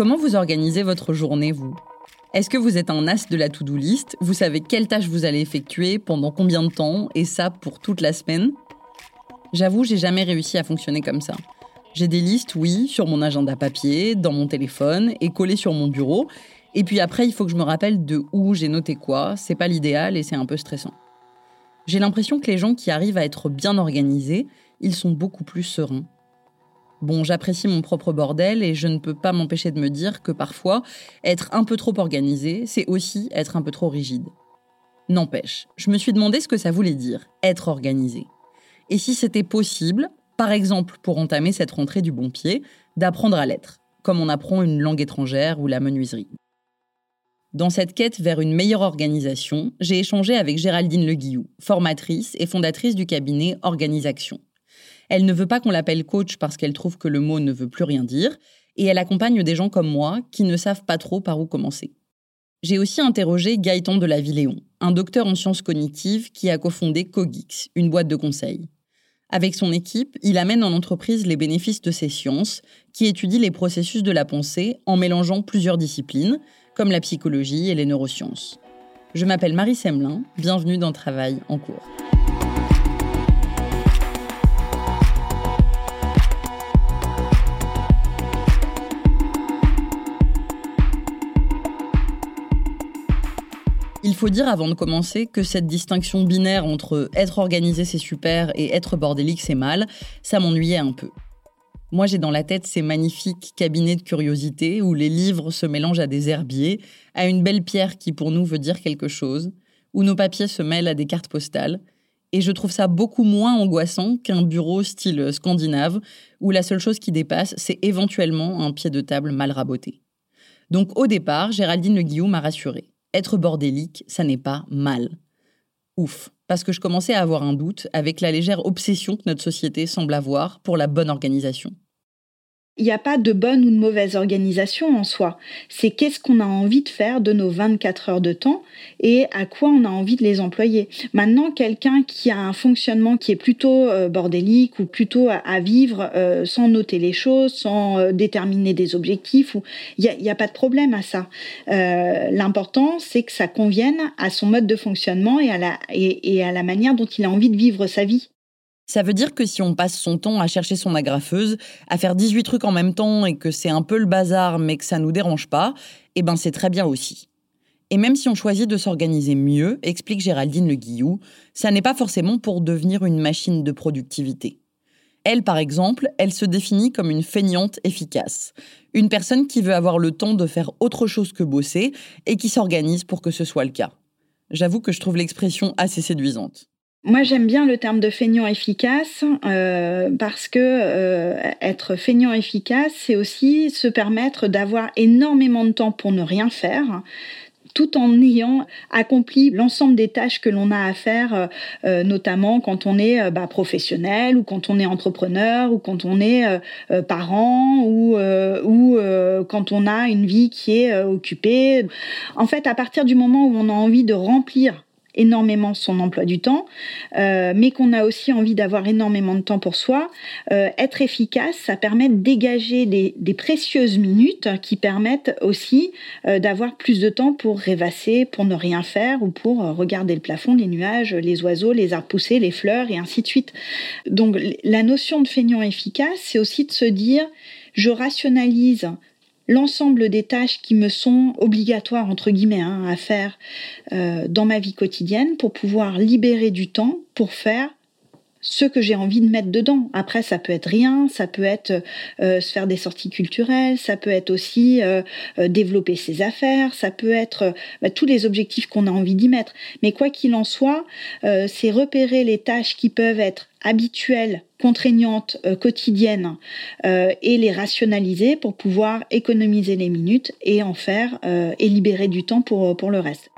Comment vous organisez votre journée, vous? Est-ce que vous êtes un as de la to-do list? Vous savez quelles tâches vous allez effectuer, pendant combien de temps, et ça pour toute la semaine? J'avoue, j'ai jamais réussi à fonctionner comme ça. J'ai des listes, oui, sur mon agenda papier, dans mon téléphone et collées sur mon bureau. Et puis après, il faut que je me rappelle de où j'ai noté quoi. C'est pas l'idéal et c'est un peu stressant. J'ai l'impression que les gens qui arrivent à être bien organisés, ils sont beaucoup plus sereins. Bon, j'apprécie mon propre bordel et je ne peux pas m'empêcher de me dire que parfois, être un peu trop organisé, c'est aussi être un peu trop rigide. N'empêche, je me suis demandé ce que ça voulait dire, être organisé. Et si c'était possible, par exemple pour entamer cette rentrée du bon pied, d'apprendre à l'être, comme on apprend une langue étrangère ou la menuiserie. Dans cette quête vers une meilleure organisation, j'ai échangé avec Géraldine Le Guillou, formatrice et fondatrice du cabinet Organisation. Elle ne veut pas qu'on l'appelle coach parce qu'elle trouve que le mot ne veut plus rien dire, et elle accompagne des gens comme moi qui ne savent pas trop par où commencer. J'ai aussi interrogé Gaëtan de la Villéon, un docteur en sciences cognitives qui a cofondé Cogix, une boîte de conseil. Avec son équipe, il amène en entreprise les bénéfices de ces sciences, qui étudient les processus de la pensée en mélangeant plusieurs disciplines, comme la psychologie et les neurosciences. Je m'appelle Marie Semelin, bienvenue dans Travail en cours. Il faut dire avant de commencer que cette distinction binaire entre être organisé c'est super et être bordélique c'est mal, ça m'ennuyait un peu. Moi j'ai dans la tête ces magnifiques cabinets de curiosité où les livres se mélangent à des herbiers, à une belle pierre qui pour nous veut dire quelque chose, où nos papiers se mêlent à des cartes postales, et je trouve ça beaucoup moins angoissant qu'un bureau style scandinave où la seule chose qui dépasse c'est éventuellement un pied de table mal raboté. Donc au départ, Géraldine Le Guillaume m'a rassurée être bordélique, ça n'est pas mal. Ouf, parce que je commençais à avoir un doute avec la légère obsession que notre société semble avoir pour la bonne organisation il n'y a pas de bonne ou de mauvaise organisation en soi. C'est qu'est-ce qu'on a envie de faire de nos 24 heures de temps et à quoi on a envie de les employer. Maintenant, quelqu'un qui a un fonctionnement qui est plutôt euh, bordélique ou plutôt à, vivre euh, sans noter les choses, sans euh, déterminer des objectifs, il n'y a, pas de problème à ça. L'important, c'est que ça convienne à son mode de fonctionnement et à, la, et à la manière dont il a envie de vivre sa vie. Ça veut dire que si on passe son temps à chercher son agrafeuse, à faire 18 trucs en même temps et que c'est un peu le bazar mais que ça nous dérange pas, eh ben c'est très bien aussi. Et même si on choisit de s'organiser mieux, explique Géraldine Le Guillou, ça n'est pas forcément pour devenir une machine de productivité. Elle, par exemple, elle se définit comme une feignante efficace. Une personne qui veut avoir le temps de faire autre chose que bosser et qui s'organise pour que ce soit le cas. J'avoue que je trouve l'expression assez séduisante. Moi, j'aime bien le terme de feignant efficace euh, parce que euh, être feignant efficace, c'est aussi se permettre d'avoir énormément de temps pour ne rien faire tout en ayant accompli l'ensemble des tâches que l'on a à faire, euh, notamment quand on est bah, professionnel ou quand on est entrepreneur ou quand on est parent ou, ou quand on a une vie qui est occupée. En fait, à partir du moment où on a envie de remplir énormément son emploi du temps, euh, mais qu'on a aussi envie d'avoir énormément de temps pour soi, euh, être efficace, ça permet de dégager des, précieuses minutes qui permettent aussi euh, d'avoir plus de temps pour rêvasser, pour ne rien faire ou pour regarder le plafond, les nuages, les oiseaux, les arbres poussés, les fleurs et ainsi de suite. Donc la notion de feignant efficace, c'est aussi de se dire je rationalise l'ensemble des tâches qui me sont obligatoires, entre guillemets, hein, à faire euh, dans ma vie quotidienne pour pouvoir libérer du temps pour faire ce que j'ai envie de mettre dedans. Après, ça peut être rien, ça peut être euh, se faire des sorties culturelles, ça peut être aussi euh, développer ses affaires, ça peut être bah, tous les objectifs qu'on a envie d'y mettre. Mais quoi qu'il en soit, c'est repérer les tâches qui peuvent être habituelles, contraignantes, euh, quotidiennes, euh, et les rationaliser pour pouvoir économiser les minutes et en faire euh, et libérer du temps pour, pour le reste.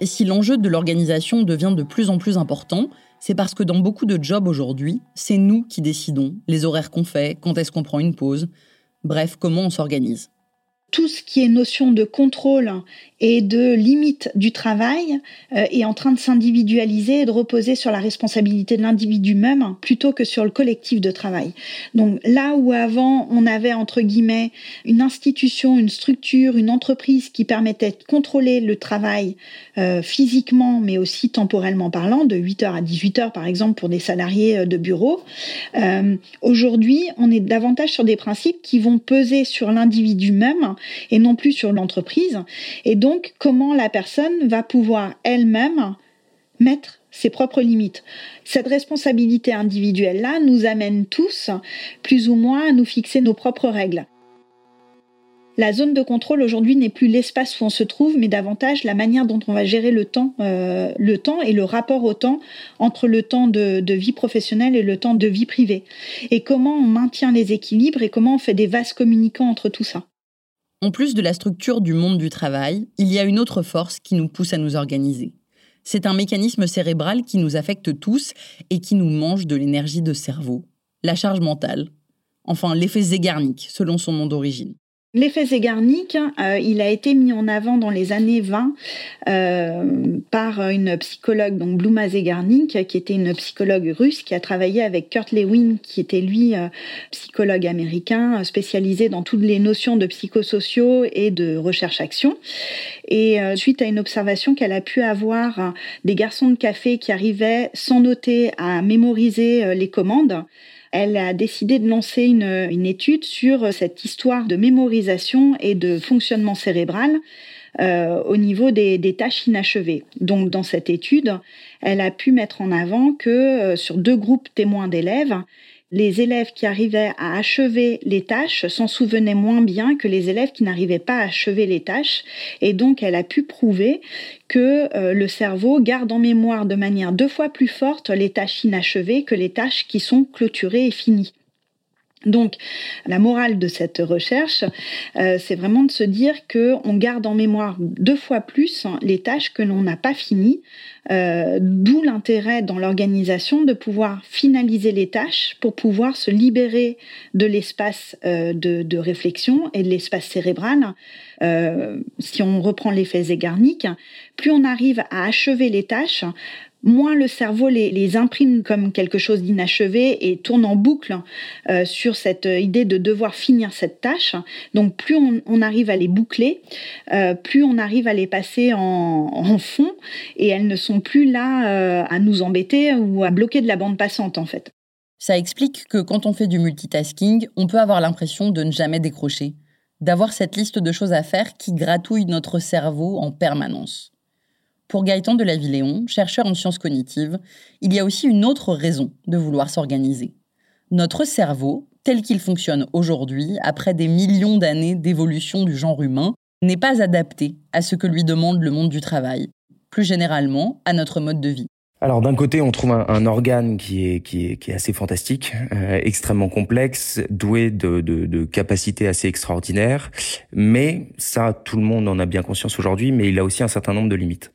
Et si l'enjeu de l'organisation devient de plus en plus important, c'est parce que dans beaucoup de jobs aujourd'hui, c'est nous qui décidons les horaires qu'on fait, quand est-ce qu'on prend une pause, bref, comment on s'organise tout ce qui est notion de contrôle et de limite du travail euh, est en train de s'individualiser et de reposer sur la responsabilité de l'individu même plutôt que sur le collectif de travail. Donc là où avant on avait entre guillemets une institution, une structure, une entreprise qui permettait de contrôler le travail euh, physiquement mais aussi temporellement parlant, de 8h à 18h par exemple pour des salariés euh, de bureau, aujourd'hui on est davantage sur des principes qui vont peser sur l'individu même et non plus sur l'entreprise. Et donc, comment la personne va pouvoir elle-même mettre ses propres limites? Cette responsabilité individuelle-là nous amène tous, plus ou moins, à nous fixer nos propres règles. La zone de contrôle aujourd'hui n'est plus l'espace où on se trouve, mais davantage la manière dont on va gérer le temps, euh, le temps et le rapport au temps entre le temps de, de, vie professionnelle et le temps de vie privée. Et comment on maintient les équilibres et comment on fait des vases communicants entre tout ça? En plus de la structure du monde du travail, il y a une autre force qui nous pousse à nous organiser. C'est un mécanisme cérébral qui nous affecte tous et qui nous mange de l'énergie de cerveau, la charge mentale, enfin l'effet Zeigarnik selon son nom d'origine. L'effet Zeigarnik, euh, il a été mis en avant dans les années 20 euh, par une psychologue, donc Bluma Zeigarnik, qui était une psychologue russe qui a travaillé avec Kurt Lewin, qui était lui euh, psychologue américain spécialisé dans toutes les notions de psychosociaux et de recherche-action. Et suite à une observation qu'elle a pu avoir des garçons de café qui arrivaient sans noter à mémoriser les commandes, elle a décidé de lancer une, étude sur cette histoire de mémorisation et de fonctionnement cérébral euh, au niveau des, tâches inachevées. Donc dans cette étude, elle a pu mettre en avant que euh, sur deux groupes témoins d'élèves, les élèves qui arrivaient à achever les tâches s'en souvenaient moins bien que les élèves qui n'arrivaient pas à achever les tâches. Et donc, elle a pu prouver que euh, le cerveau garde en mémoire de manière deux fois plus forte les tâches inachevées que les tâches qui sont clôturées et finies. Donc, la morale de cette recherche, euh, c'est vraiment de se dire que on garde en mémoire deux fois plus les tâches que l'on n'a pas finies, euh, d'où l'intérêt dans l'organisation de pouvoir finaliser les tâches pour pouvoir se libérer de l'espace euh, de, réflexion et de l'espace cérébral. si on reprend l'effet Zeigarnik, plus on arrive à achever les tâches, moins le cerveau les, imprime comme quelque chose d'inachevé et tourne en boucle euh, sur cette idée de devoir finir cette tâche. Donc plus on, arrive à les boucler, euh, plus on arrive à les passer en, fond et elles ne sont plus là euh, à nous embêter ou à bloquer de la bande passante en fait. Ça explique que quand on fait du multitasking, on peut avoir l'impression de ne jamais décrocher, d'avoir cette liste de choses à faire qui gratouille notre cerveau en permanence. Pour Gaëtan de Villéon, chercheur en sciences cognitives, il y a aussi une autre raison de vouloir s'organiser. Notre cerveau, tel qu'il fonctionne aujourd'hui, après des millions d'années d'évolution du genre humain, n'est pas adapté à ce que lui demande le monde du travail, plus généralement à notre mode de vie. Alors d'un côté, on trouve un, organe qui est, assez fantastique, euh, extrêmement complexe, doué de, capacités assez extraordinaires, mais ça, tout le monde en a bien conscience aujourd'hui, mais il a aussi un certain nombre de limites.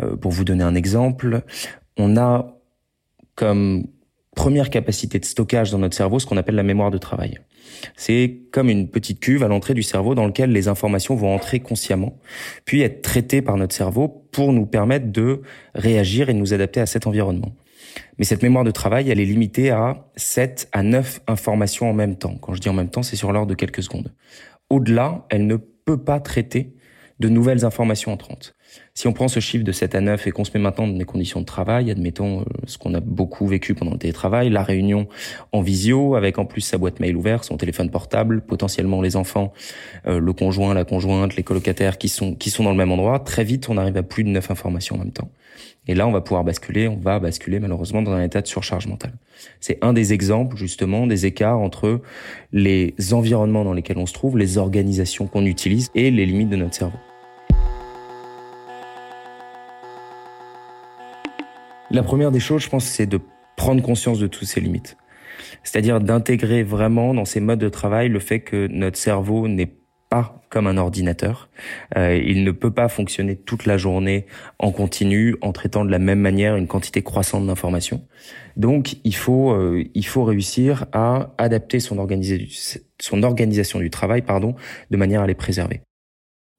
Euh, pour vous donner un exemple, on a comme première capacité de stockage dans notre cerveau ce qu'on appelle la mémoire de travail. C'est comme une petite cuve à l'entrée du cerveau dans lequel les informations vont entrer consciemment, puis être traitées par notre cerveau pour nous permettre de réagir et de nous adapter à cet environnement. Mais cette mémoire de travail, elle est limitée à 7 à 9 informations en même temps. Quand je dis en même temps, c'est sur l'ordre de quelques secondes. Au-delà, elle ne peut pas traiter de nouvelles informations entrantes. Si on prend ce chiffre de 7 à 9 et qu'on se met maintenant dans des conditions de travail, admettons euh, ce qu'on a beaucoup vécu pendant le télétravail, la réunion en visio, avec en plus sa boîte mail ouverte, son téléphone portable, potentiellement les enfants, euh, le conjoint, la conjointe, les colocataires qui sont, qui sont dans le même endroit, très vite on arrive à plus de 9 informations en même temps. Et là, on va pouvoir basculer, on va basculer malheureusement dans un état de surcharge mentale. C'est un des exemples justement des écarts entre les environnements dans lesquels on se trouve, les organisations qu'on utilise et les limites de notre cerveau. La première des choses, je pense, c'est de prendre conscience de toutes ces limites. C'est-à-dire d'intégrer vraiment dans ces modes de travail le fait que notre cerveau n'est pas comme un ordinateur. Euh, il ne peut pas fonctionner toute la journée en continu en traitant de la même manière une quantité croissante d'informations. Donc il faut euh, il faut réussir à adapter son, son organisation du travail pardon de manière à les préserver.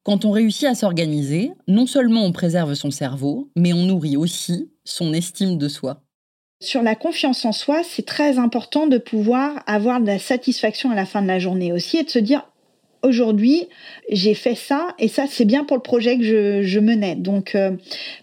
Quand on réussit à s'organiser, non seulement on préserve son cerveau, mais on nourrit aussi son estime de soi. Sur la confiance en soi, c'est très important de pouvoir avoir de la satisfaction à la fin de la journée aussi et de se dire aujourd'hui, j'ai fait ça et ça, c'est bien pour le projet que je, menais. Donc, euh,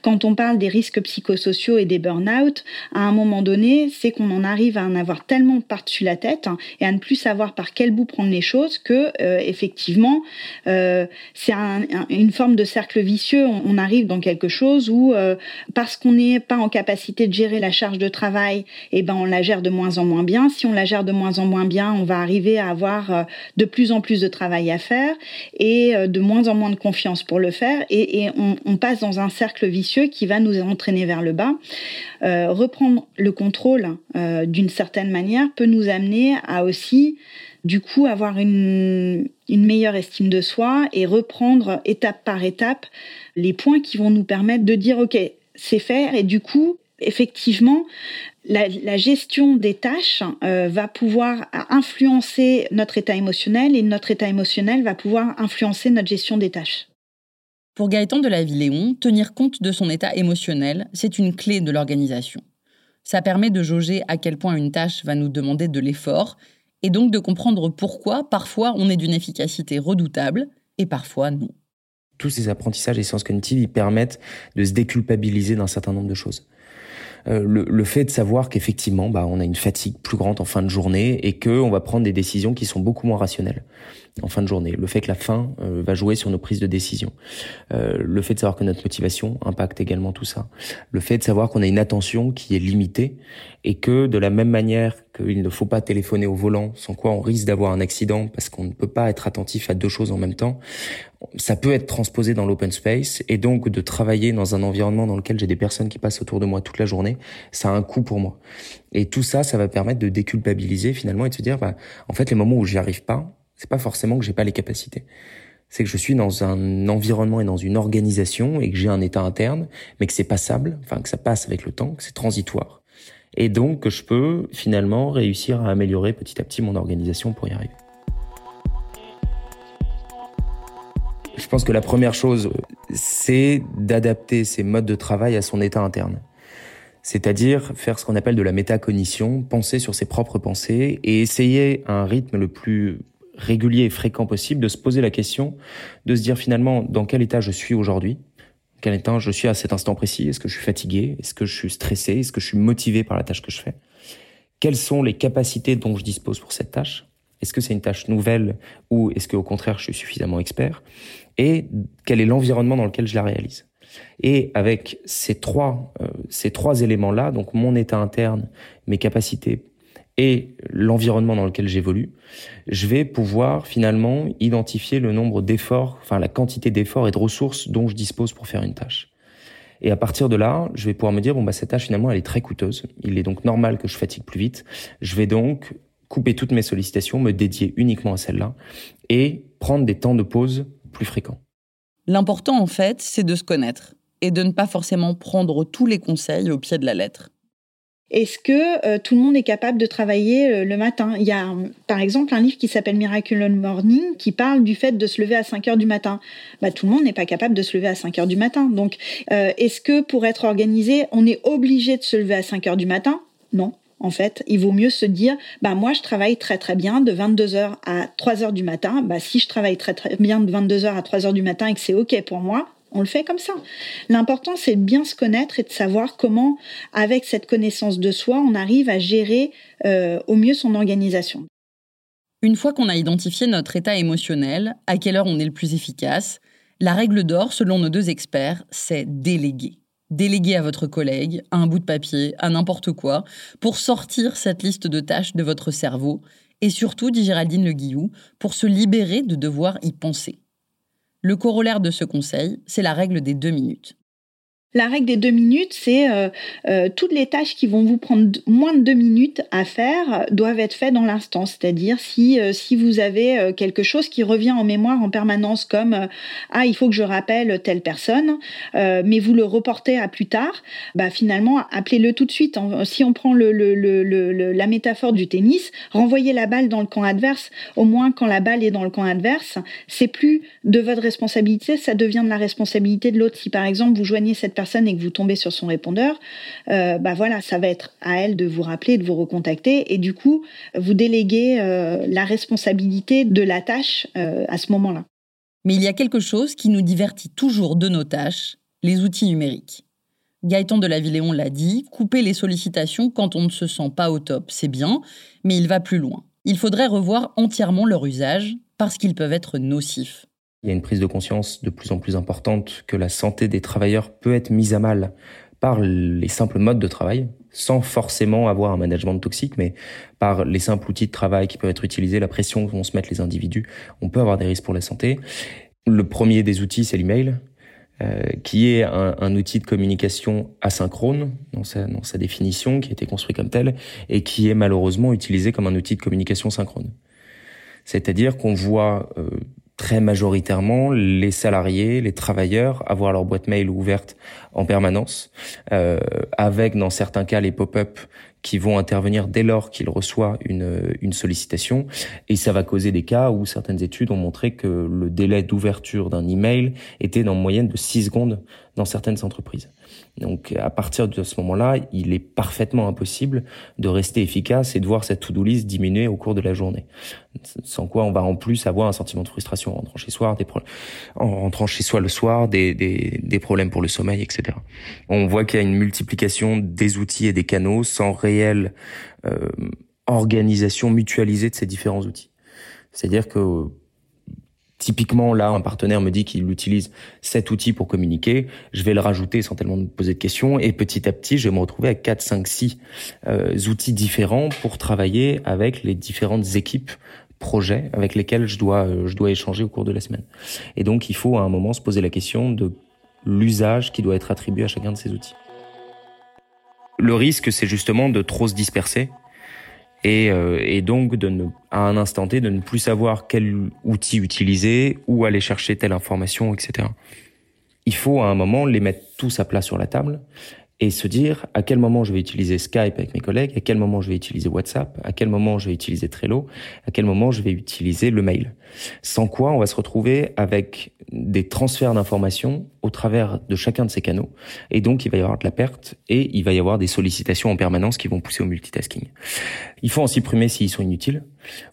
quand on parle des risques psychosociaux et des burn-out, à un moment donné, c'est qu'on en arrive à en avoir tellement par-dessus la tête hein, et à ne plus savoir par quel bout prendre les choses que, euh, effectivement, euh, c'est un, une forme de cercle vicieux. On, arrive dans quelque chose où, parce qu'on n'est pas en capacité de gérer la charge de travail, eh ben, on la gère de moins en moins bien. Si on la gère de moins en moins bien, on va arriver à avoir de plus en plus de travail à faire et euh, de moins en moins de confiance pour le faire et, on, passe dans un cercle vicieux qui va nous entraîner vers le bas. Euh, reprendre le contrôle euh, d'une certaine manière peut nous amener à aussi du coup avoir une, une meilleure estime de soi et reprendre étape par étape les points qui vont nous permettre de dire ok c'est faire et du coup effectivement la, gestion des tâches euh, va pouvoir influencer notre état émotionnel et notre état émotionnel va pouvoir influencer notre gestion des tâches. Pour Gaëtan de la Villéon, tenir compte de son état émotionnel, c'est une clé de l'organisation. Ça permet de jauger à quel point une tâche va nous demander de l'effort et donc de comprendre pourquoi parfois on est d'une efficacité redoutable et parfois non. Tous ces apprentissages et sciences cognitives, ils permettent de se déculpabiliser d'un certain nombre de choses. Euh, le, fait de savoir qu'effectivement, bah, on a une fatigue plus grande en fin de journée et que on va prendre des décisions qui sont beaucoup moins rationnelles en fin de journée. Le fait que la faim euh, va jouer sur nos prises de décision. Euh, le fait de savoir que notre motivation impacte également tout ça. Le fait de savoir qu'on a une attention qui est limitée et que de la même manière qu'il ne faut pas téléphoner au volant, sans quoi on risque d'avoir un accident parce qu'on ne peut pas être attentif à deux choses en même temps, ça peut être transposé dans l'open space et donc de travailler dans un environnement dans lequel j'ai des personnes qui passent autour de moi toute la journée, ça a un coût pour moi. Et tout ça, ça va permettre de déculpabiliser finalement et de se dire, bah, en fait, les moments où j'y arrive pas, c'est pas forcément que j'ai pas les capacités. C'est que je suis dans un environnement et dans une organisation et que j'ai un état interne, mais que c'est passable, enfin que ça passe avec le temps, que c'est transitoire. Et donc que je peux finalement réussir à améliorer petit à petit mon organisation pour y arriver. Je pense que la première chose, c'est d'adapter ses modes de travail à son état interne. C'est-à-dire faire ce qu'on appelle de la métacognition, penser sur ses propres pensées et essayer un rythme le plus régulier et fréquent possible de se poser la question, de se dire finalement dans quel état je suis aujourd'hui, quel état je suis à cet instant précis, est-ce que je suis fatigué, est-ce que je suis stressé, est-ce que je suis motivé par la tâche que je fais, quelles sont les capacités dont je dispose pour cette tâche, est-ce que c'est une tâche nouvelle ou est-ce qu'au contraire je suis suffisamment expert, et quel est l'environnement dans lequel je la réalise? Et avec ces trois, euh, ces trois éléments-là, donc mon état interne, mes capacités et l'environnement dans lequel j'évolue, je vais pouvoir finalement identifier le nombre d'efforts, enfin la quantité d'efforts et de ressources dont je dispose pour faire une tâche. Et à partir de là, je vais pouvoir me dire bon bah cette tâche finalement elle est très coûteuse. Il est donc normal que je fatigue plus vite. Je vais donc couper toutes mes sollicitations, me dédier uniquement à celle-là et prendre des temps de pause plus fréquents. L'important en fait, c'est de se connaître et de ne pas forcément prendre tous les conseils au pied de la lettre. Est-ce que euh, tout le monde est capable de travailler euh, le matin? Il y a par exemple un livre qui s'appelle Miraculous Morning qui parle du fait de se lever à 5 heures du matin. Bah, tout le monde n'est pas capable de se lever à 5 heures du matin. Donc euh, est-ce que pour être organisé, on est obligé de se lever à 5 heures du matin? Non. En fait, il vaut mieux se dire, bah moi je travaille très très bien de 22h à 3h du matin. Bah si je travaille très très bien de 22h à 3h du matin et que c'est OK pour moi, on le fait comme ça. L'important, c'est de bien se connaître et de savoir comment, avec cette connaissance de soi, on arrive à gérer euh, au mieux son organisation. Une fois qu'on a identifié notre état émotionnel, à quelle heure on est le plus efficace, la règle d'or, selon nos deux experts, c'est déléguer. Déléguer à votre collègue, à un bout de papier, à n'importe quoi, pour sortir cette liste de tâches de votre cerveau, et surtout, dit Géraldine Le Guillou, pour se libérer de devoir y penser. Le corollaire de ce conseil, c'est la règle des deux minutes. La règle des deux minutes, c'est euh, euh, toutes les tâches qui vont vous prendre moins de deux minutes à faire doivent être faites dans l'instant. C'est-à-dire si euh, si vous avez quelque chose qui revient en mémoire en permanence, comme ah il faut que je rappelle telle personne, mais vous le reportez à plus tard, bah finalement appelez-le tout de suite. Si on prend la métaphore du tennis, renvoyez la balle dans le camp adverse. Au moins quand la balle est dans le camp adverse, c'est plus de votre responsabilité, ça devient de la responsabilité de l'autre. Si par exemple vous joignez cette personne et que vous tombez sur son répondeur, euh, bah voilà, ça va être à elle de vous rappeler, de vous recontacter et du coup, vous déléguez euh, la responsabilité de la tâche euh, à ce moment-là. Mais il y a quelque chose qui nous divertit toujours de nos tâches, les outils numériques. Gaëtan de la Villéon l'a dit, couper les sollicitations quand on ne se sent pas au top, c'est bien, mais il va plus loin. Il faudrait revoir entièrement leur usage parce qu'ils peuvent être nocifs. Il y a une prise de conscience de plus en plus importante que la santé des travailleurs peut être mise à mal par les simples modes de travail, sans forcément avoir un management toxique, mais par les simples outils de travail qui peuvent être utilisés, la pression que vont se mettre les individus, on peut avoir des risques pour la santé. Le premier des outils, c'est l'email, euh, qui est un, un, outil de communication asynchrone dans sa, dans sa définition, qui a été construit comme tel, et qui est malheureusement utilisé comme un outil de communication synchrone. C'est-à-dire qu'on voit euh, très majoritairement les salariés, les travailleurs avoir leur boîte mail ouverte en permanence, euh, avec dans certains cas les pop-up qui vont intervenir dès lors qu'ils reçoivent une, une sollicitation. Et ça va causer des cas où certaines études ont montré que le délai d'ouverture d'un email était en moyenne de 6 secondes dans certaines entreprises. Donc à partir de ce moment-là, il est parfaitement impossible de rester efficace et de voir cette to-do list diminuer au cours de la journée. Sans quoi on va en plus avoir un sentiment de frustration en rentrant chez soi, des en rentrant chez soi le soir, des, des, des problèmes pour le sommeil, etc. On voit qu'il y a une multiplication des outils et des canaux sans réelle euh, organisation mutualisée de ces différents outils. C'est-à-dire que Typiquement, là, un partenaire me dit qu'il utilise cet outil pour communiquer. Je vais le rajouter sans tellement me poser de questions. Et petit à petit, je vais me retrouver avec 4, 5, 6 outils différents pour travailler avec les différentes équipes projets avec lesquels je dois, euh, je dois échanger au cours de la semaine. Et donc, il faut à un moment se poser la question de l'usage qui doit être attribué à chacun de ces outils. Le risque, c'est justement de trop se disperser et, euh, et, donc de ne, à un instant T de ne plus savoir quel outil utiliser, où aller chercher telle information, etc. Il faut à un moment les mettre tous à plat sur la table et se dire à quel moment je vais utiliser Skype avec mes collègues, à quel moment je vais utiliser WhatsApp, à quel moment je vais utiliser Trello, à quel moment je vais utiliser le mail. Sans quoi, on va se retrouver avec des transferts d'informations au travers de chacun de ces canaux. Et donc, il va y avoir de la perte et il va y avoir des sollicitations en permanence qui vont pousser au multitasking. Il faut en supprimer s'ils sont inutiles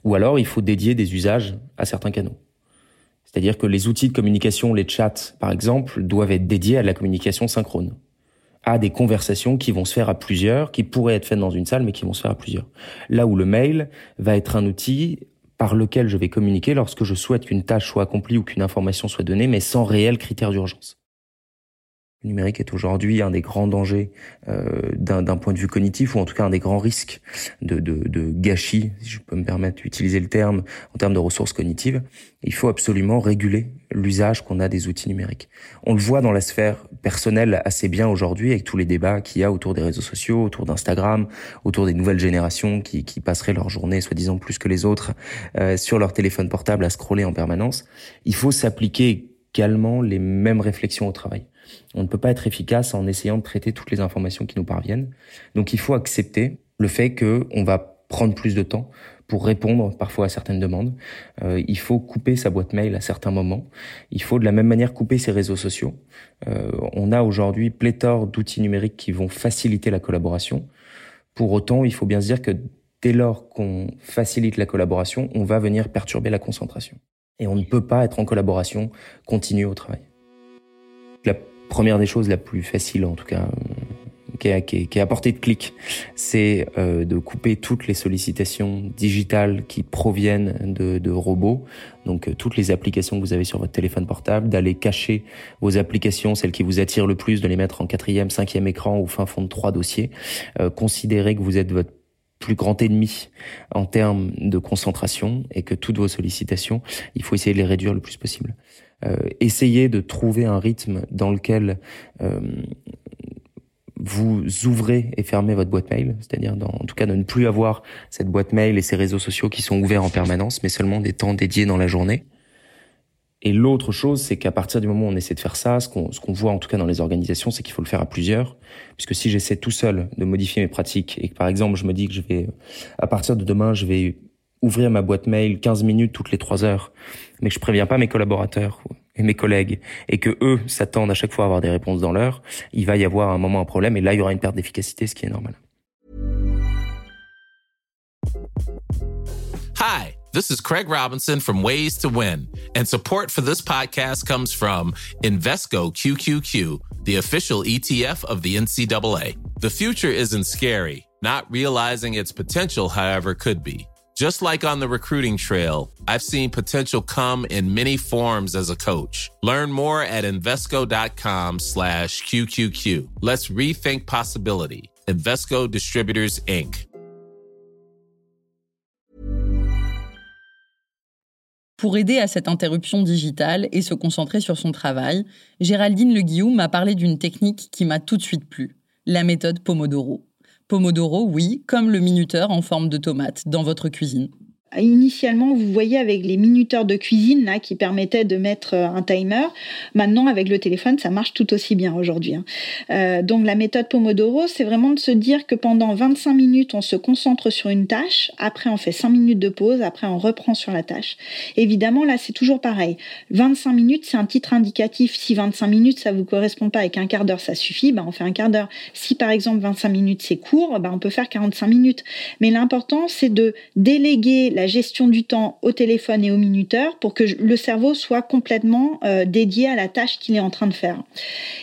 ou alors il faut dédier des usages à certains canaux. C'est-à-dire que les outils de communication, les chats par exemple, doivent être dédiés à la communication synchrone à des conversations qui vont se faire à plusieurs, qui pourraient être faites dans une salle, mais qui vont se faire à plusieurs. Là où le mail va être un outil par lequel je vais communiquer lorsque je souhaite qu'une tâche soit accomplie ou qu'une information soit donnée, mais sans réel critère d'urgence. Numérique est aujourd'hui un des grands dangers euh, d'un point de vue cognitif, ou en tout cas un des grands risques de, de, de gâchis, si je peux me permettre d'utiliser le terme, en termes de ressources cognitives. Il faut absolument réguler l'usage qu'on a des outils numériques. On le voit dans la sphère personnelle assez bien aujourd'hui, avec tous les débats qu'il y a autour des réseaux sociaux, autour d'Instagram, autour des nouvelles générations qui, qui passeraient leur journée, soi-disant plus que les autres, euh, sur leur téléphone portable à scroller en permanence. Il faut s'appliquer également les mêmes réflexions au travail. On ne peut pas être efficace en essayant de traiter toutes les informations qui nous parviennent. Donc il faut accepter le fait que on va prendre plus de temps pour répondre parfois à certaines demandes. Euh, il faut couper sa boîte mail à certains moments. Il faut de la même manière couper ses réseaux sociaux. Euh, on a aujourd'hui pléthore d'outils numériques qui vont faciliter la collaboration. Pour autant, il faut bien se dire que dès lors qu'on facilite la collaboration, on va venir perturber la concentration. Et on ne peut pas être en collaboration continue au travail. Première des choses, la plus facile en tout cas, euh, qui est, qui à portée de clic, c'est euh, de couper toutes les sollicitations digitales qui proviennent de, de robots, donc euh, toutes les applications que vous avez sur votre téléphone portable, d'aller cacher vos applications, celles qui vous attirent le plus, de les mettre en quatrième, cinquième écran ou fin fond de trois dossiers. considérez que vous êtes votre plus grand ennemi en termes de concentration et que toutes vos sollicitations, il faut essayer de les réduire le plus possible. Euh, essayez de trouver un rythme dans lequel euh, vous ouvrez et fermez votre boîte mail, c'est-à-dire en tout cas de ne plus avoir cette boîte mail et ces réseaux sociaux qui sont ouverts en permanence, mais seulement des temps dédiés dans la journée. Et l'autre chose, c'est qu'à partir du moment où on essaie de faire ça, ce qu'on voit en tout cas dans les organisations, c'est qu'il faut le faire à plusieurs. Puisque si j'essaie tout seul de modifier mes pratiques et que par exemple je me dis que je vais, à partir de demain, je vais ouvrir ma boîte mail 15 minutes toutes les 3 heures, mais que je préviens pas mes collaborateurs et mes collègues et que eux s'attendent à chaque fois à avoir des réponses dans l'heure, il va y avoir un moment un problème et là il y aura une perte d'efficacité, ce qui est normal. Hi. This is Craig Robinson from Ways to Win, and support for this podcast comes from Invesco QQQ, the official ETF of the NCAA. The future isn't scary. Not realizing its potential, however, could be. Just like on the recruiting trail, I've seen potential come in many forms as a coach. Learn more at Invesco.com slash QQQ. Let's rethink possibility. Invesco Distributors, Inc. Pour aider à cette interruption digitale et se concentrer sur son travail, Géraldine Le m'a parlé d'une technique qui m'a tout de suite plu, la méthode Pomodoro. Pomodoro, oui, comme le minuteur en forme de tomate dans votre cuisine. Initialement, vous voyez avec les minuteurs de cuisine là qui permettaient de mettre euh, un timer. Maintenant, avec le téléphone, ça marche tout aussi bien aujourd'hui. Hein. Euh, donc la méthode Pomodoro, c'est vraiment de se dire que pendant 25 minutes, on se concentre sur une tâche. Après, on fait 5 minutes de pause. Après, on reprend sur la tâche. Évidemment, là, c'est toujours pareil. 25 minutes, c'est un titre indicatif. Si 25 minutes, ça vous correspond pas avec un quart d'heure, ça suffit. Ben, on fait un quart d'heure. Si par exemple 25 minutes, c'est court, ben, on peut faire 45 minutes. Mais l'important, c'est de déléguer la gestion du temps au téléphone et au minuteur pour que le cerveau soit complètement euh, dédié à la tâche qu'il est en train de faire.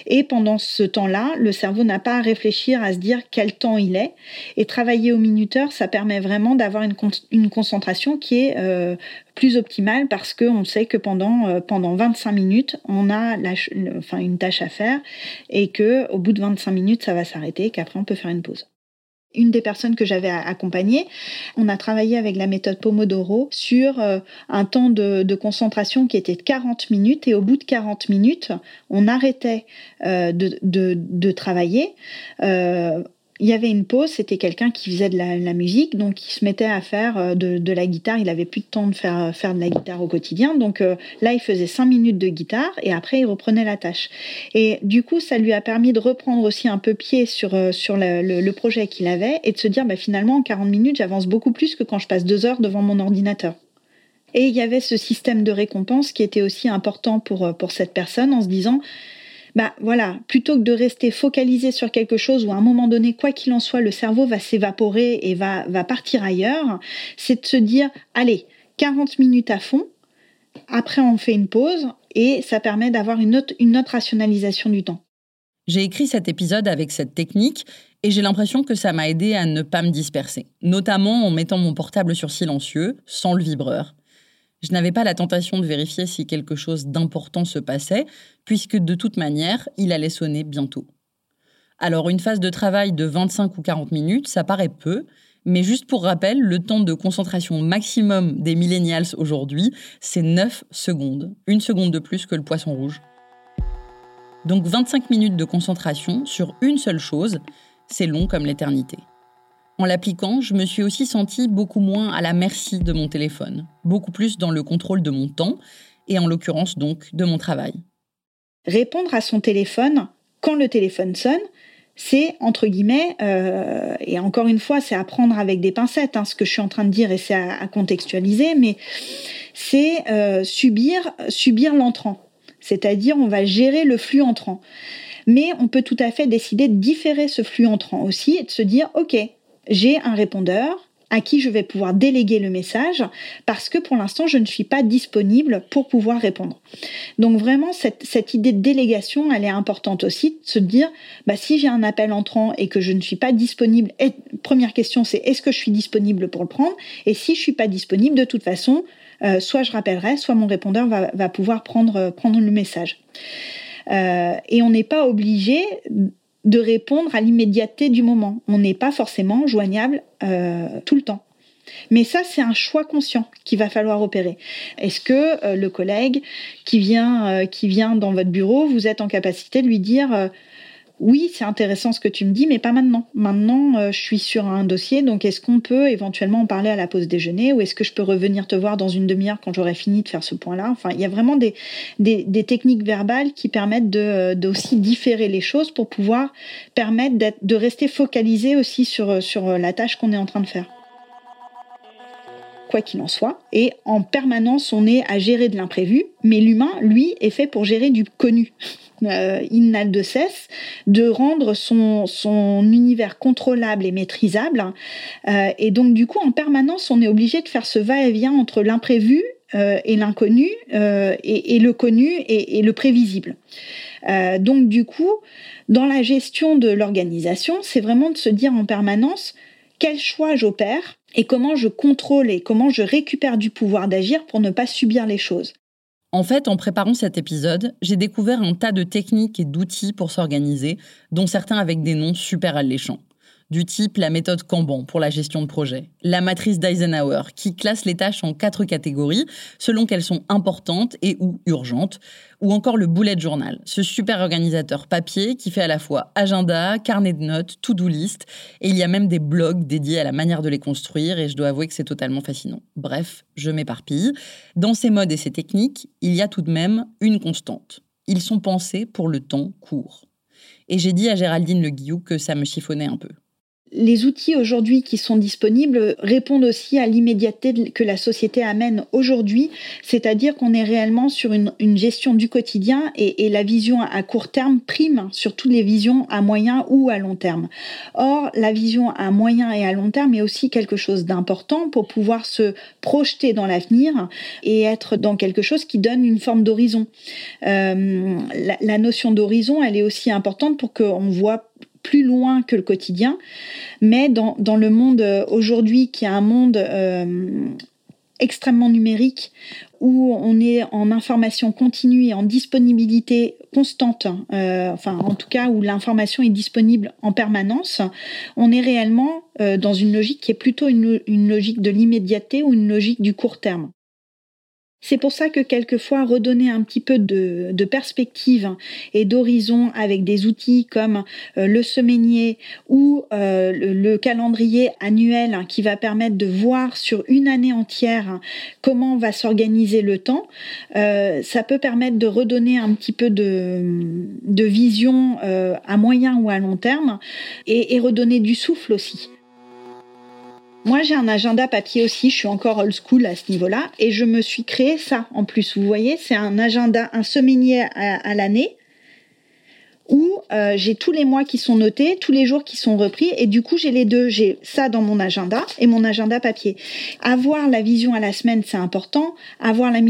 Et pendant ce temps-là, le cerveau n'a pas à réfléchir à se dire quel temps il est. Et travailler au minuteur, ça permet vraiment d'avoir une, concentration qui est euh, plus optimale parce qu'on sait que pendant, euh, pendant 25 minutes, on a la, une tâche à faire et que au bout de 25 minutes, ça va s'arrêter et qu'après, on peut faire une pause une des personnes que j'avais accompagnées, on a travaillé avec la méthode Pomodoro sur euh, un temps de, concentration qui était de 40 minutes et au bout de 40 minutes, on arrêtait euh, de, de, travailler. Euh, il y avait une pause, c'était quelqu'un qui faisait de la, musique, donc il se mettait à faire euh, de, la guitare. Il avait plus de temps de faire, euh, faire de la guitare au quotidien. Donc euh, là, il faisait cinq minutes de guitare et après, il reprenait la tâche. Et du coup, ça lui a permis de reprendre aussi un peu pied sur, sur le, projet qu'il avait et de se dire, bah, finalement, en 40 minutes, j'avance beaucoup plus que quand je passe deux heures devant mon ordinateur. Et il y avait ce système de récompense qui était aussi important pour, pour cette personne en se disant, bah voilà, plutôt que de rester focalisé sur quelque chose où à un moment donné, quoi qu'il en soit, le cerveau va s'évaporer et va, va partir ailleurs, c'est de se dire, allez, 40 minutes à fond, après on fait une pause et ça permet d'avoir une autre, une autre rationalisation du temps. J'ai écrit cet épisode avec cette technique et j'ai l'impression que ça m'a aidé à ne pas me disperser, notamment en mettant mon portable sur silencieux, sans le vibreur. Je n'avais pas la tentation de vérifier si quelque chose d'important se passait, puisque de toute manière, il allait sonner bientôt. Alors une phase de travail de 25 ou 40 minutes, ça paraît peu, mais juste pour rappel, le temps de concentration maximum des millennials aujourd'hui, c'est 9 secondes. Une seconde de plus que le poisson rouge. Donc 25 minutes de concentration sur une seule chose, c'est long comme l'éternité. En l'appliquant, je me suis aussi sentie beaucoup moins à la merci de mon téléphone, beaucoup plus dans le contrôle de mon temps, et en l'occurrence donc de mon travail. Répondre à son téléphone quand le téléphone sonne, c'est entre guillemets, euh, et encore une fois, c'est à prendre avec des pincettes, hein, ce que je suis en train de dire, et c'est à, contextualiser, mais c'est euh, subir, subir l'entrant. C'est-à-dire, on va gérer le flux entrant. Mais on peut tout à fait décider de différer ce flux entrant aussi et de se dire, OK, j'ai un répondeur, à qui je vais pouvoir déléguer le message parce que pour l'instant, je ne suis pas disponible pour pouvoir répondre. Donc vraiment, cette, idée de délégation, elle est importante aussi, se dire, bah, si j'ai un appel entrant et que je ne suis pas disponible, première question, c'est est-ce que je suis disponible pour le prendre? Et si je suis pas disponible, de toute façon, euh, soit je rappellerai, soit mon répondeur va, pouvoir prendre, prendre le message. Euh, et on n'est pas obligé de répondre à l'immédiateté du moment. On n'est pas forcément joignable euh, tout le temps. Mais ça, c'est un choix conscient qu'il va falloir opérer. Est-ce que euh, le collègue qui vient, euh, qui vient dans votre bureau, vous êtes en capacité de lui dire oui, c'est intéressant ce que tu me dis, mais pas maintenant. Maintenant, euh, je suis sur un dossier, donc est-ce qu'on peut éventuellement en parler à la pause déjeuner ou est-ce que je peux revenir te voir dans une demi-heure quand j'aurai fini de faire ce point-là? Enfin, il y a vraiment des, techniques verbales qui permettent de, aussi différer les choses pour pouvoir permettre de rester focalisé aussi sur, sur la tâche qu'on est en train de faire quoi qu'il en soit. Et en permanence, on est à gérer de l'imprévu, mais l'humain, lui, est fait pour gérer du connu. Euh, il n'a de cesse de rendre son, univers contrôlable et maîtrisable. Euh, et donc, du coup, en permanence, on est obligé de faire ce va-et-vient entre l'imprévu euh, et l'inconnu, et, le connu et le prévisible. donc, du coup, dans la gestion de l'organisation, c'est vraiment de se dire en permanence quel choix j'opère et comment je contrôle et comment je récupère du pouvoir d'agir pour ne pas subir les choses. En fait, en préparant cet épisode, j'ai découvert un tas de techniques et d'outils pour s'organiser, dont certains avec des noms super alléchants du type la méthode Kanban pour la gestion de projet, la matrice d'Eisenhower qui classe les tâches en quatre catégories selon qu'elles sont importantes et ou urgentes, ou encore le bullet journal, ce super organisateur papier qui fait à la fois agenda, carnet de notes, to-do list, et il y a même des blogs dédiés à la manière de les construire et je dois avouer que c'est totalement fascinant. Bref, je m'éparpille. Dans ces modes et ces techniques, il y a tout de même une constante. Ils sont pensés pour le temps court. Et j'ai dit à Géraldine Le Guillou que ça me chiffonnait un peu les outils aujourd'hui qui sont disponibles répondent aussi à l'immédiateté que la société amène aujourd'hui, c'est-à-dire qu'on est réellement sur une, gestion du quotidien et, la vision à court terme prime sur toutes les visions à moyen ou à long terme. Or, la vision à moyen et à long terme est aussi quelque chose d'important pour pouvoir se projeter dans l'avenir et être dans quelque chose qui donne une forme d'horizon. Euh, la, la notion d'horizon, elle est aussi importante pour qu'on voit plus loin que le quotidien. Mais dans, le monde euh, aujourd'hui, qui est un monde euh, extrêmement numérique, où on est en information continue et en disponibilité constante, euh, enfin en tout cas où l'information est disponible en permanence, on est réellement dans une logique qui est plutôt une, une logique de l'immédiateté ou une logique du court terme. C'est pour ça que quelquefois redonner un petit peu de, perspective et d'horizon avec des outils comme euh, le semainier ou euh, le, calendrier annuel qui va permettre de voir sur une année entière comment va s'organiser le temps, euh, ça peut permettre de redonner un petit peu de, vision à moyen ou à long terme et redonner du souffle aussi. Moi, j'ai un agenda papier aussi. Je suis encore old school à ce niveau-là. Et je me suis créé ça en plus. Vous voyez, c'est un agenda, un semainier à, l'année où euh, j'ai tous les mois qui sont notés, tous les jours qui sont repris, et du coup j'ai les deux, j'ai ça dans mon agenda et mon agenda papier. Avoir la vision à la semaine, c'est important. Avoir la,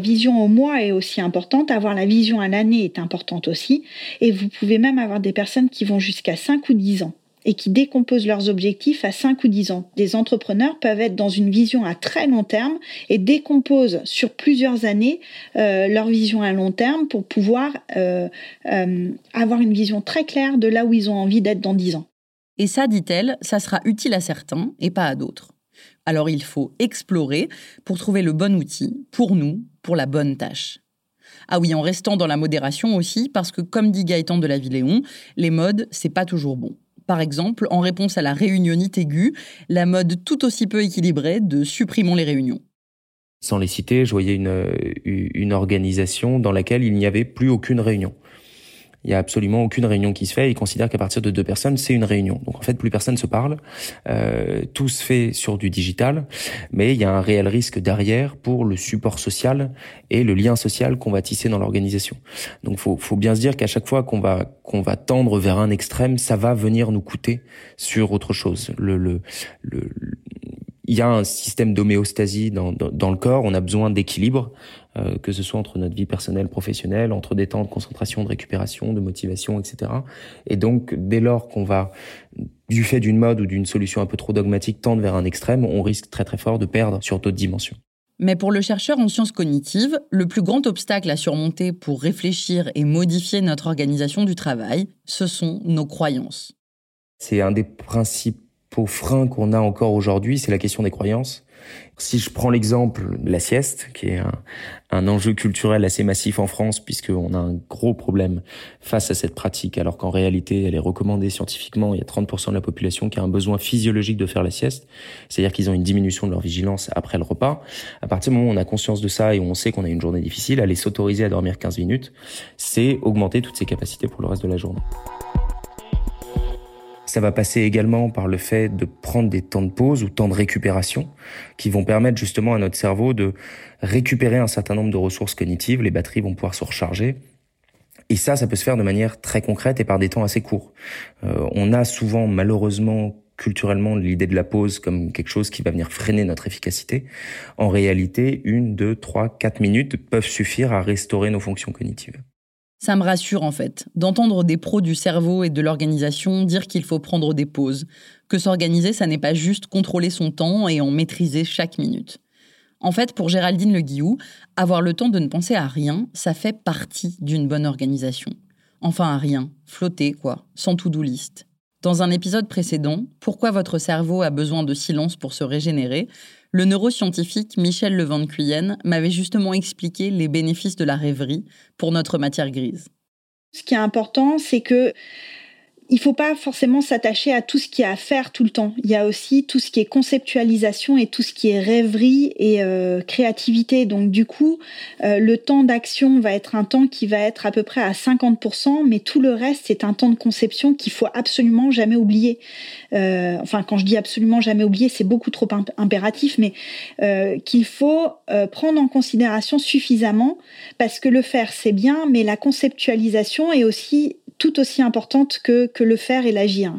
vision au mois est aussi importante. Avoir la vision à l'année est importante aussi. Et vous pouvez même avoir des personnes qui vont jusqu'à 5 ou 10 ans et qui décomposent leurs objectifs à 5 ou 10 ans. Des entrepreneurs peuvent être dans une vision à très long terme et décomposent sur plusieurs années euh, leur vision à long terme pour pouvoir euh, euh, avoir une vision très claire de là où ils ont envie d'être dans 10 ans. Et ça, dit-elle, ça sera utile à certains et pas à d'autres. Alors il faut explorer pour trouver le bon outil pour nous, pour la bonne tâche. Ah oui, en restant dans la modération aussi, parce que comme dit Gaëtan de la Villéon, les modes, c'est pas toujours bon. Par exemple, en réponse à la réunionnite aiguë, la mode tout aussi peu équilibrée de supprimons les réunions. Sans les citer, je voyais une, une organisation dans laquelle il n'y avait plus aucune réunion il y a absolument aucune réunion qui se fait. Ils considèrent qu'à partir de deux personnes, c'est une réunion. Donc en fait, plus personne se parle. Euh, tout se fait sur du digital, mais il y a un réel risque derrière pour le support social et le lien social qu'on va tisser dans l'organisation. Donc faut, faut bien se dire qu'à chaque fois qu'on va qu'on va tendre vers un extrême, ça va venir nous coûter sur autre chose. Le, le, le, il y a un système d'homéostasie dans, dans, dans, le corps, on a besoin d'équilibre, euh, que ce soit entre notre vie personnelle, professionnelle, entre des temps de concentration, de récupération, de motivation, etc. Et donc, dès lors qu'on va, du fait d'une mode ou d'une solution un peu trop dogmatique, tendre vers un extrême, on risque très très fort de perdre sur d'autres dimensions. Mais pour le chercheur en sciences cognitives, le plus grand obstacle à surmonter pour réfléchir et modifier notre organisation du travail, ce sont nos croyances. C'est un des principes principaux freins qu'on a encore aujourd'hui, c'est la question des croyances. Si je prends l'exemple de la sieste, qui est un, enjeu culturel assez massif en France, puisqu'on a un gros problème face à cette pratique, alors qu'en réalité, elle est recommandée scientifiquement. Il y a 30% de la population qui a un besoin physiologique de faire la sieste, c'est-à-dire qu'ils ont une diminution de leur vigilance après le repas. À partir du moment où on a conscience de ça et où on sait qu'on a une journée difficile, aller s'autoriser à dormir 15 minutes, c'est augmenter toutes ses capacités pour le reste de la journée. Ça va passer également par le fait de prendre des temps de pause ou temps de récupération qui vont permettre justement à notre cerveau de récupérer un certain nombre de ressources cognitives. Les batteries vont pouvoir se recharger. Et ça, ça peut se faire de manière très concrète et par des temps assez courts. Euh, on a souvent, malheureusement, culturellement, l'idée de la pause comme quelque chose qui va venir freiner notre efficacité. En réalité, une, deux, trois, quatre minutes peuvent suffire à restaurer nos fonctions cognitives. Ça me rassure en fait, d'entendre des pros du cerveau et de l'organisation dire qu'il faut prendre des pauses, que s'organiser, ça n'est pas juste contrôler son temps et en maîtriser chaque minute. En fait, pour Géraldine Le Guillou, avoir le temps de ne penser à rien, ça fait partie d'une bonne organisation. Enfin à rien, flotter quoi, sans to-do list. Dans un épisode précédent, Pourquoi votre cerveau a besoin de silence pour se régénérer, le neuroscientifique Michel Levan Cuyenne m'avait justement expliqué les bénéfices de la rêverie pour notre matière grise. Ce qui est important, c'est que il faut pas forcément s'attacher à tout ce qui est à faire tout le temps. Il y a aussi tout ce qui est conceptualisation et tout ce qui est rêverie et euh, créativité. Donc du coup, euh, le temps d'action va être un temps qui va être à peu près à 50%, mais tout le reste, c'est un temps de conception qu'il faut absolument jamais oublier. Euh, enfin, quand je dis absolument jamais oublier, c'est beaucoup trop impératif, mais qu'il faut prendre en considération suffisamment parce que le faire, c'est bien, mais la conceptualisation est aussi tout aussi importante que, que le faire et l'agir.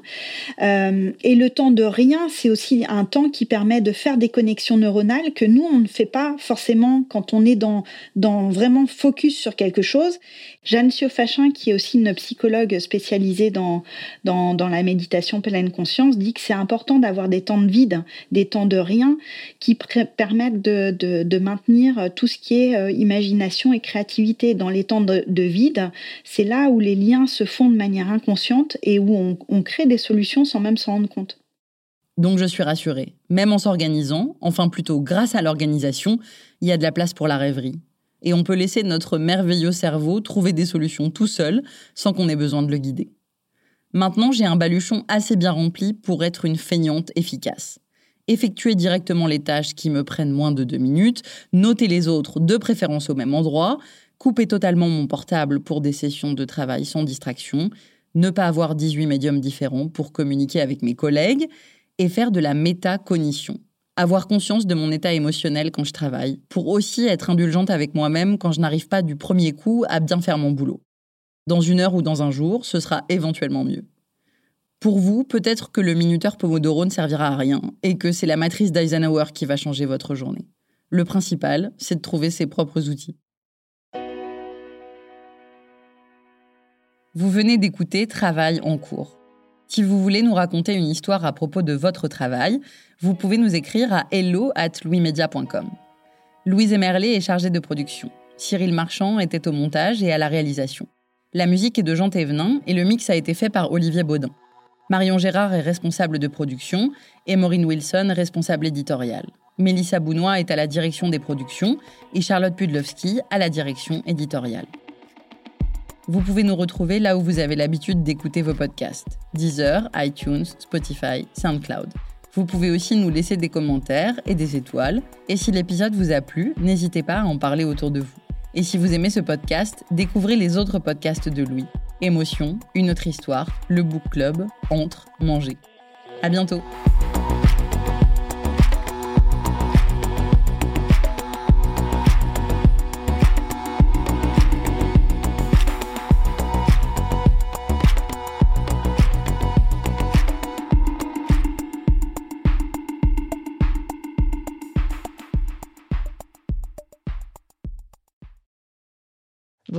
Euh, et le temps de rien, c'est aussi un temps qui permet de faire des connexions neuronales que nous, on ne fait pas forcément quand on est dans, dans vraiment focus sur quelque chose. Jeanne Siofachin, qui est aussi une psychologue spécialisée dans, dans, la méditation pleine conscience, dit que c'est important d'avoir des temps de vide, des temps de rien, qui permettent de, de, maintenir tout ce qui est euh, imagination et créativité. Dans les temps de, de vide, c'est là où les liens se font de manière inconsciente et où on crée des solutions sans même s'en rendre compte. Donc je suis rassurée. Même en s'organisant, enfin plutôt grâce à l'organisation, il y a de la place pour la rêverie et on peut laisser notre merveilleux cerveau trouver des solutions tout seul sans qu'on ait besoin de le guider. Maintenant, j'ai un baluchon assez bien rempli pour être une feignante efficace. Effectuer directement les tâches qui me prennent moins de deux minutes, noter les autres de préférence au même endroit, couper totalement mon portable pour des sessions de travail sans distraction, ne pas avoir 18 médiums différents pour communiquer avec mes collègues et faire de la métacognition, avoir conscience de mon état émotionnel quand je travaille, pour aussi être indulgente avec moi-même quand je n'arrive pas du premier coup à bien faire mon boulot. Dans une heure ou dans un jour, ce sera éventuellement mieux. Pour vous, peut-être que le minuteur Pomodoro ne servira à rien et que c'est la matrice d'Eisenhower qui va changer votre journée. Le principal, c'est de trouver ses propres outils. Vous venez d'écouter Travail en cours Si vous voulez nous raconter une histoire à propos de votre travail, vous pouvez nous écrire à hello at louismedia.com. Louise Emerlet est chargée de production. Cyril Marchand était au montage et à la réalisation. La musique est de Jean Thévenin et le mix a été fait par Olivier Baudin. Marion Gérard est responsable de production et Maureen Wilson responsable éditoriale. Mélissa Bounois est à la direction des productions et Charlotte Pudlowski à la direction éditoriale. Vous pouvez nous retrouver là où vous avez l'habitude d'écouter vos podcasts Deezer, iTunes, Spotify, SoundCloud. Vous pouvez aussi nous laisser des commentaires et des étoiles. Et si l'épisode vous a plu, n'hésitez pas à en parler autour de vous. Et si vous aimez ce podcast, découvrez les autres podcasts de Louis. Émotion, Une autre histoire, Le Book Club, Entre, Manger. À bientôt!